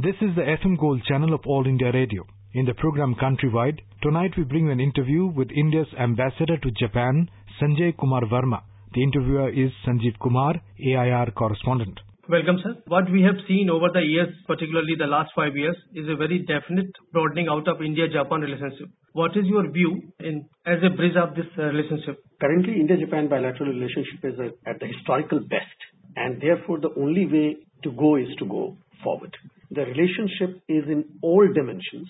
This is the FM Gold channel of All India Radio. In the program Countrywide, tonight we bring you an interview with India's ambassador to Japan, Sanjay Kumar Verma. The interviewer is Sanjeev Kumar, AIR correspondent. Welcome, sir. What we have seen over the years, particularly the last five years, is a very definite broadening out of India-Japan relationship. What is your view in as a bridge of this uh, relationship? Currently, India-Japan bilateral relationship is at the historical best, and therefore the only way to go is to go forward. The relationship is in all dimensions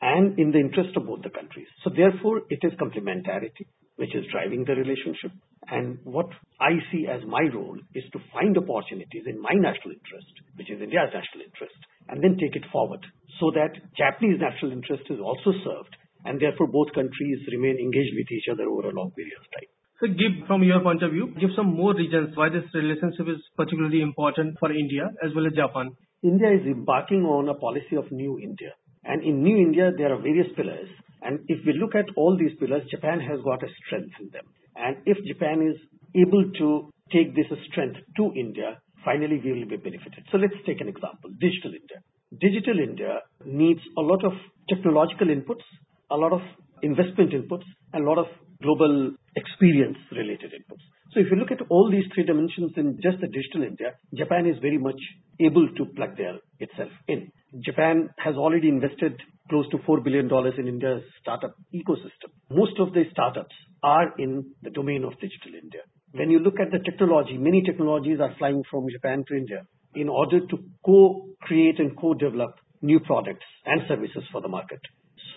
and in the interest of both the countries. So therefore, it is complementarity which is driving the relationship. And what I see as my role is to find opportunities in my national interest, which is India's national interest, and then take it forward so that Japanese national interest is also served and therefore both countries remain engaged with each other over a long period of time. So give from your point of view, give some more reasons why this relationship is particularly important for India as well as Japan. India is embarking on a policy of New India. And in New India, there are various pillars. And if we look at all these pillars, Japan has got a strength in them. And if Japan is able to take this strength to India, finally we will be benefited. So let's take an example Digital India. Digital India needs a lot of technological inputs, a lot of investment inputs, and a lot of global experience related inputs. So if you look at all these three dimensions in just the digital India, Japan is very much able to plug there itself in. Japan has already invested close to $4 billion in India's startup ecosystem. Most of the startups are in the domain of digital India. When you look at the technology, many technologies are flying from Japan to India in order to co-create and co-develop new products and services for the market.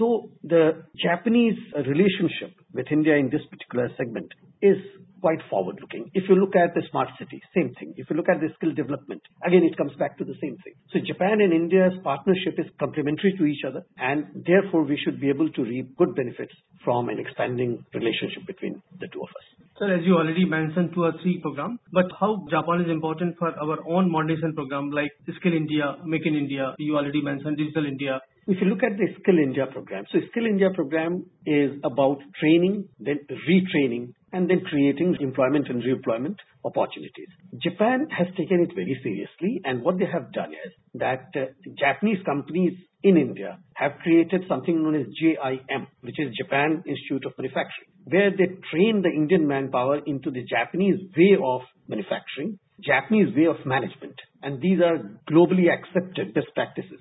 So the Japanese relationship with India in this particular segment is quite forward looking. If you look at the smart city, same thing. If you look at the skill development, again, it comes back to the same thing. So Japan and India's partnership is complementary to each other, and therefore we should be able to reap good benefits from an expanding relationship between the two of us. Sir, as you already mentioned two or three programs, but how Japan is important for our own modernization program like Skill India, Make in India, you already mentioned Digital India, if you look at the Skill India program, so Skill India program is about training, then retraining, and then creating employment and reemployment opportunities. Japan has taken it very seriously, and what they have done is that uh, Japanese companies in India have created something known as JIM, which is Japan Institute of Manufacturing, where they train the Indian manpower into the Japanese way of manufacturing, Japanese way of management, and these are globally accepted best practices.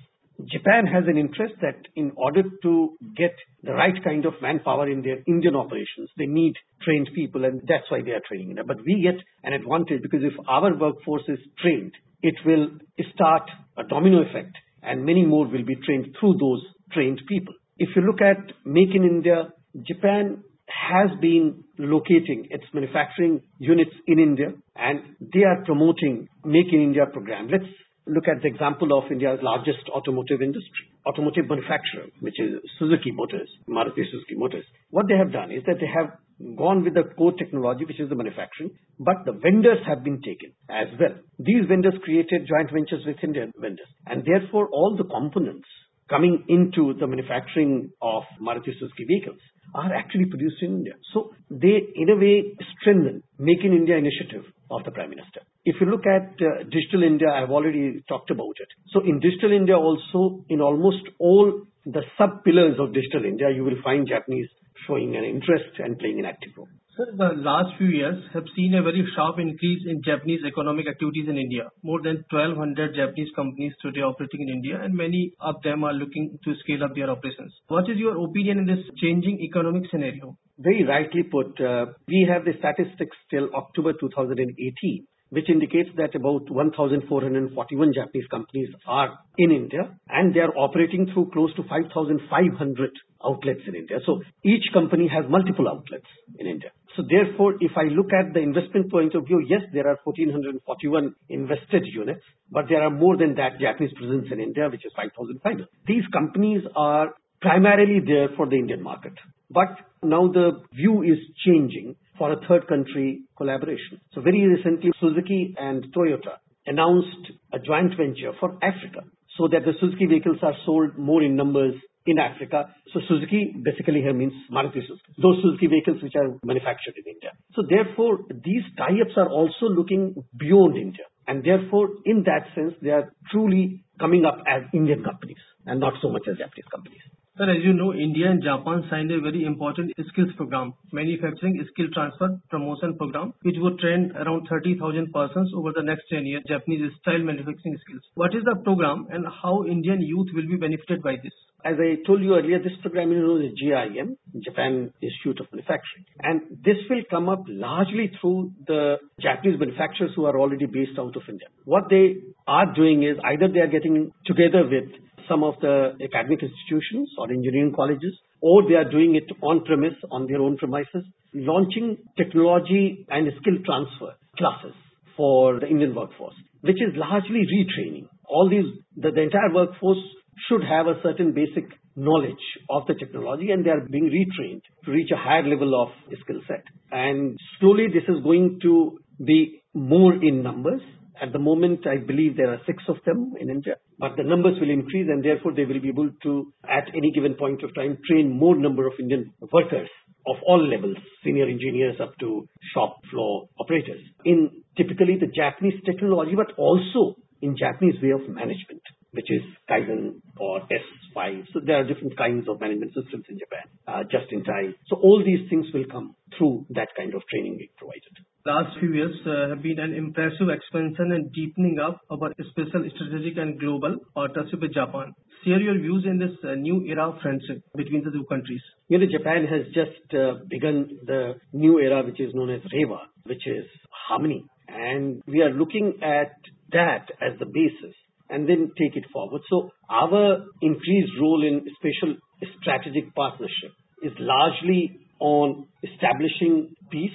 Japan has an interest that in order to get the right kind of manpower in their Indian operations, they need trained people, and that's why they are training them. But we get an advantage because if our workforce is trained, it will start a domino effect, and many more will be trained through those trained people. If you look at Make in India, Japan has been locating its manufacturing units in India, and they are promoting Make in India program. Let's look at the example of India's largest automotive industry, automotive manufacturer, which is Suzuki Motors, Maruti Suzuki Motors. What they have done is that they have gone with the core technology, which is the manufacturing, but the vendors have been taken as well. These vendors created joint ventures with Indian vendors, and therefore all the components coming into the manufacturing of Maruti Suzuki vehicles are actually produced in India. So they, in a way, strengthen Make in India initiative of the Prime Minister. If you look at uh, Digital India, I've already talked about it. So in Digital India also, in almost all the sub-pillars of Digital India, you will find Japanese showing an interest and playing an active role. The last few years have seen a very sharp increase in Japanese economic activities in India. More than 1,200 Japanese companies today operating in India, and many of them are looking to scale up their operations. What is your opinion in this changing economic scenario? Very rightly put. Uh, we have the statistics till October 2018 which indicates that about 1,441 Japanese companies are in India and they are operating through close to 5,500 outlets in India. So each company has multiple outlets in India. So therefore, if I look at the investment point of view, yes, there are 1,441 invested units, but there are more than that Japanese presence in India, which is 5,500. These companies are primarily there for the Indian market. But now the view is changing for a third country collaboration. So very recently, Suzuki and Toyota announced a joint venture for Africa so that the Suzuki vehicles are sold more in numbers in Africa. So Suzuki basically here means Maruti Suzuki. Those Suzuki vehicles which are manufactured in India. So therefore, these tie-ups are also looking beyond India. And therefore, in that sense, they are truly coming up as Indian companies and not so much as Japanese companies. Sir, as you know, India and Japan signed a very important skills program, manufacturing skill transfer promotion program, which would train around 30,000 persons over the next 10 years, Japanese style manufacturing skills. What is the program and how Indian youth will be benefited by this? As I told you earlier, this program is known as JIM, Japan Institute of Manufacturing. And this will come up largely through the Japanese manufacturers who are already based out of India. What they are doing is either they are getting together with some of the academic institutions or engineering colleges, or they are doing it on premise, on their own premises, launching technology and skill transfer classes for the Indian workforce, which is largely retraining. All these, the, the entire workforce should have a certain basic knowledge of the technology and they are being retrained to reach a higher level of skill set. And slowly this is going to be more in numbers at the moment, I believe there are six of them in India, but the numbers will increase and therefore they will be able to, at any given point of time, train more number of Indian workers of all levels, senior engineers up to shop floor operators, in typically the Japanese technology, but also in Japanese way of management, which is Kaizen or S5. So there are different kinds of management systems in Japan, uh, just in time. So all these things will come through that kind of training being provided last few years uh, have been an impressive expansion and deepening up of our special strategic and global partnership with Japan. Share your views in this uh, new era of friendship between the two countries. Japan has just uh, begun the new era which is known as Reiwa, which is harmony. And we are looking at that as the basis and then take it forward. So our increased role in special strategic partnership is largely on establishing peace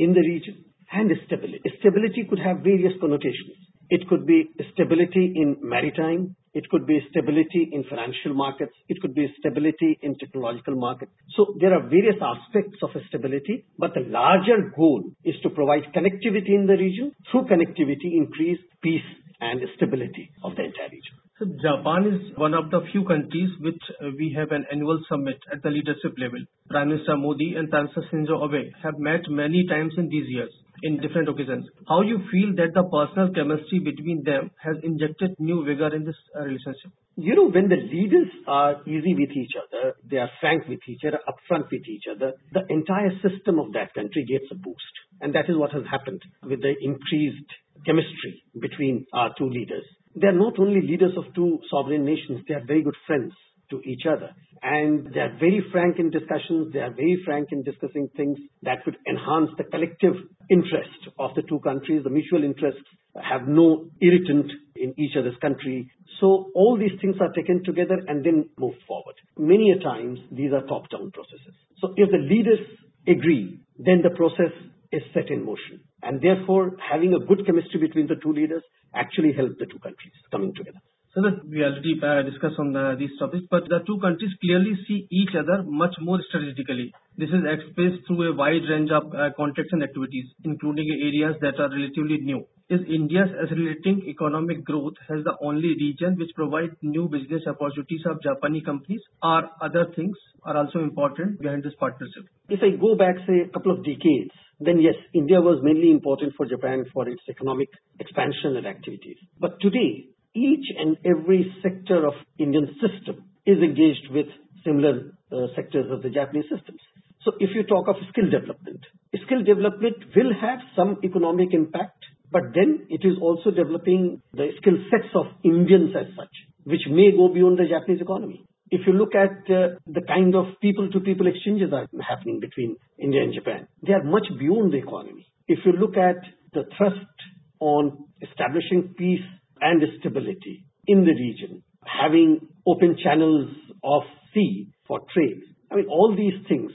in the region and stability. Stability could have various connotations. It could be stability in maritime. It could be stability in financial markets. It could be stability in technological markets. So there are various aspects of stability, but the larger goal is to provide connectivity in the region. Through connectivity, increase peace and stability of the entire region. Japan is one of the few countries which we have an annual summit at the leadership level. Prime Minister Modi and Minister Shinzo Abe have met many times in these years in different occasions. How you feel that the personal chemistry between them has injected new vigor in this uh, relationship? You know, when the leaders are easy with each other, they are frank with each other, upfront with each other, the entire system of that country gets a boost. And that is what has happened with the increased chemistry between our two leaders. They are not only leaders of two sovereign nations, they are very good friends to each other. And they are very frank in discussions, they are very frank in discussing things that would enhance the collective interest of the two countries. The mutual interests have no irritant in each other's country. So all these things are taken together and then move forward. Many a times, these are top-down processes. So if the leaders agree, then the process is set in motion. And therefore, having a good chemistry between the two leaders actually helped the two countries coming together. So that we already uh, discussed on the, these topics, but the two countries clearly see each other much more strategically. This is expressed through a wide range of uh, contacts and activities, including areas that are relatively new. Is India's accelerating economic growth has the only region which provides new business opportunities of Japanese companies, or other things are also important behind this partnership? If I go back, say, a couple of decades, then yes, India was mainly important for Japan for its economic expansion and activities. But today, each and every sector of Indian system is engaged with similar uh, sectors of the Japanese systems. So if you talk of skill development, skill development will have some economic impact, but then it is also developing the skill sets of Indians as such, which may go beyond the Japanese economy. If you look at uh, the kind of people-to-people exchanges that are happening between India and Japan, they are much beyond the economy. If you look at the thrust on establishing peace and stability in the region, having open channels of sea for trade. I mean, all these things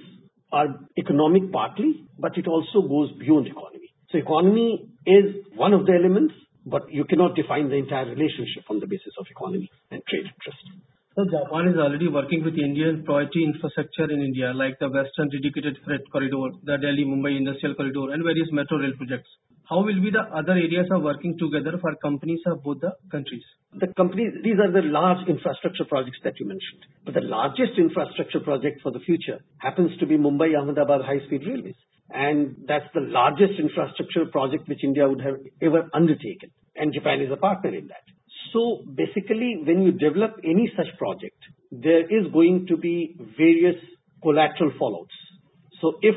are economic partly, but it also goes beyond economy. So economy is one of the elements, but you cannot define the entire relationship on the basis of economy and trade interest. So Japan is already working with Indian priority infrastructure in India, like the Western Dedicated Freight Corridor, the Delhi-Mumbai Industrial Corridor, and various metro rail projects. How will be the other areas of working together for companies of both the countries? The companies, these are the large infrastructure projects that you mentioned. But the largest infrastructure project for the future happens to be Mumbai Ahmedabad High Speed Railways. And that's the largest infrastructure project which India would have ever undertaken. And Japan is a partner in that. So basically, when you develop any such project, there is going to be various collateral fallouts. So if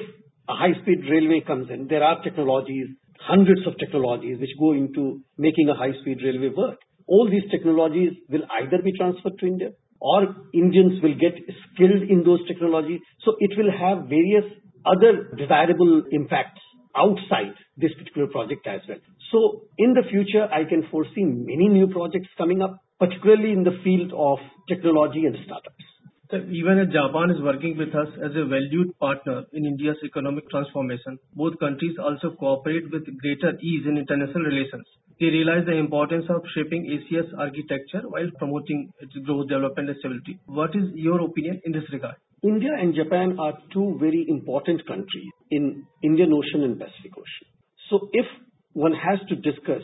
a high-speed railway comes in, there are technologies, hundreds of technologies which go into making a high-speed railway work. All these technologies will either be transferred to India or Indians will get skilled in those technologies. So it will have various other desirable impacts outside this particular project as well. So in the future, I can foresee many new projects coming up, particularly in the field of technology and startups. So even as Japan is working with us as a valued partner in India's economic transformation, both countries also cooperate with greater ease in international relations. They realize the importance of shaping Asia's architecture while promoting its growth, development, and stability. What is your opinion in this regard? India and Japan are two very important countries in Indian Ocean and Pacific Ocean. So if one has to discuss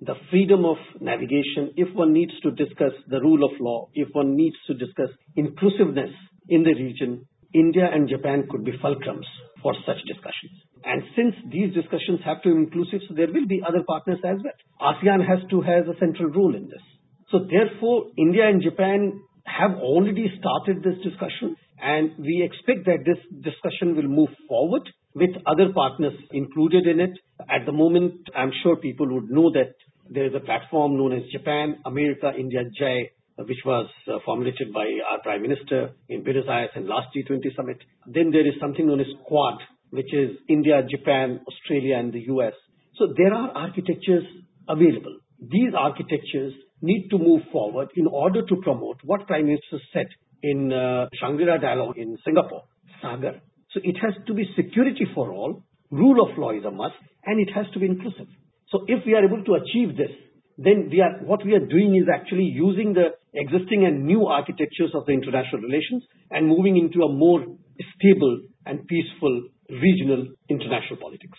the freedom of navigation, if one needs to discuss the rule of law, if one needs to discuss inclusiveness in the region, India and Japan could be fulcrums for such discussions. And since these discussions have to be inclusive, so there will be other partners as well. ASEAN has to have a central role in this. So therefore, India and Japan have already started this discussion and we expect that this discussion will move forward with other partners included in it. At the moment, I'm sure people would know that there is a platform known as Japan, America, India, Jai, which was uh, formulated by our Prime Minister in Buenos Aires in last G20 summit. Then there is something known as Quad, which is India, Japan, Australia, and the US. So there are architectures available. These architectures need to move forward in order to promote what Prime Minister said in uh, Shangri-La Dialogue in Singapore, Sagar. So it has to be security for all, rule of law is a must, and it has to be inclusive. So if we are able to achieve this, then we are, what we are doing is actually using the existing and new architectures of the international relations and moving into a more stable and peaceful regional international politics.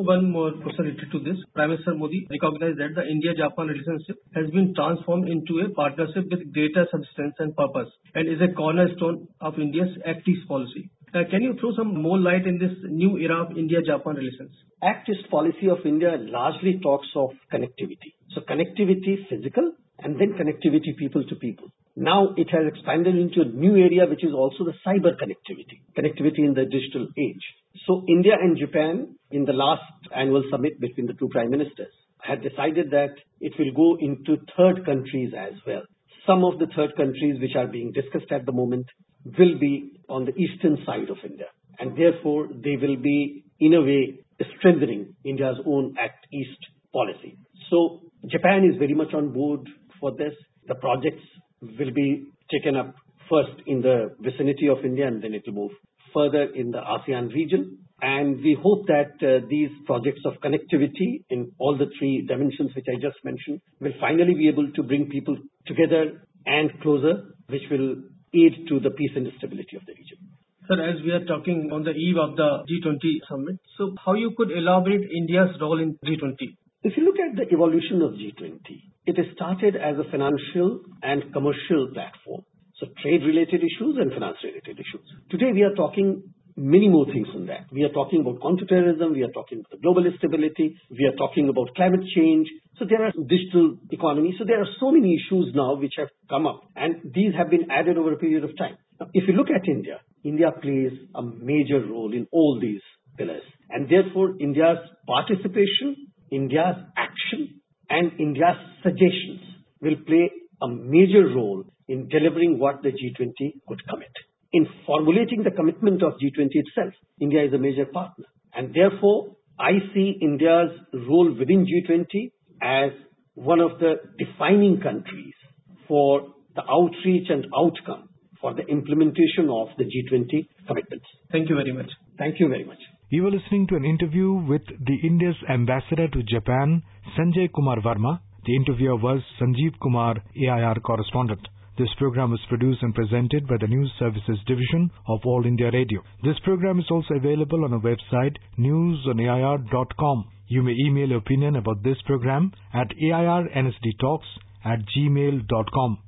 One more question related to this. Prime Minister Modi recognized that the India-Japan relationship has been transformed into a partnership with greater substance and purpose and is a cornerstone of India's Act East policy. Can you throw some more light in this new era of India-Japan relations? Act East policy of India largely talks of connectivity. So connectivity physical and then connectivity people to people. Now it has expanded into a new area which is also the cyber connectivity, connectivity in the digital age. So India and Japan in the last annual summit between the two prime ministers had decided that it will go into third countries as well. Some of the third countries which are being discussed at the moment will be on the eastern side of India. And therefore, they will be, in a way, strengthening India's own Act East policy. So Japan is very much on board for this. The projects will be taken up first in the vicinity of India and then it will move further in the ASEAN region. And we hope that uh, these projects of connectivity in all the three dimensions which I just mentioned will finally be able to bring people together and closer, which will aid to the peace and stability of the region. Sir, as we are talking on the eve of the G20 summit, so how you could elaborate India's role in G20? If you look at the evolution of G20, it started as a financial and commercial platform. So trade related issues and finance related issues. Today we are talking many more things than that. We are talking about counterterrorism, we are talking about global stability, we are talking about climate change. So there are digital economy. So there are so many issues now which have come up and these have been added over a period of time. If you look at India, India plays a major role in all these pillars and therefore India's participation, India's action and India's suggestions will play a major role in delivering what the G20 could commit in formulating the commitment of G20 itself, India is a major partner. And therefore, I see India's role within G20 as one of the defining countries for the outreach and outcome for the implementation of the G20 commitments. Thank you very much. Thank you very much. You were listening to an interview with the India's ambassador to Japan, Sanjay Kumar Verma. The interviewer was Sanjeev Kumar, AIR correspondent. This program was produced and presented by the News Services Division of All India Radio. This program is also available on our website newsonair.com. You may email your opinion about this program at airnsdtalks at gmail.com.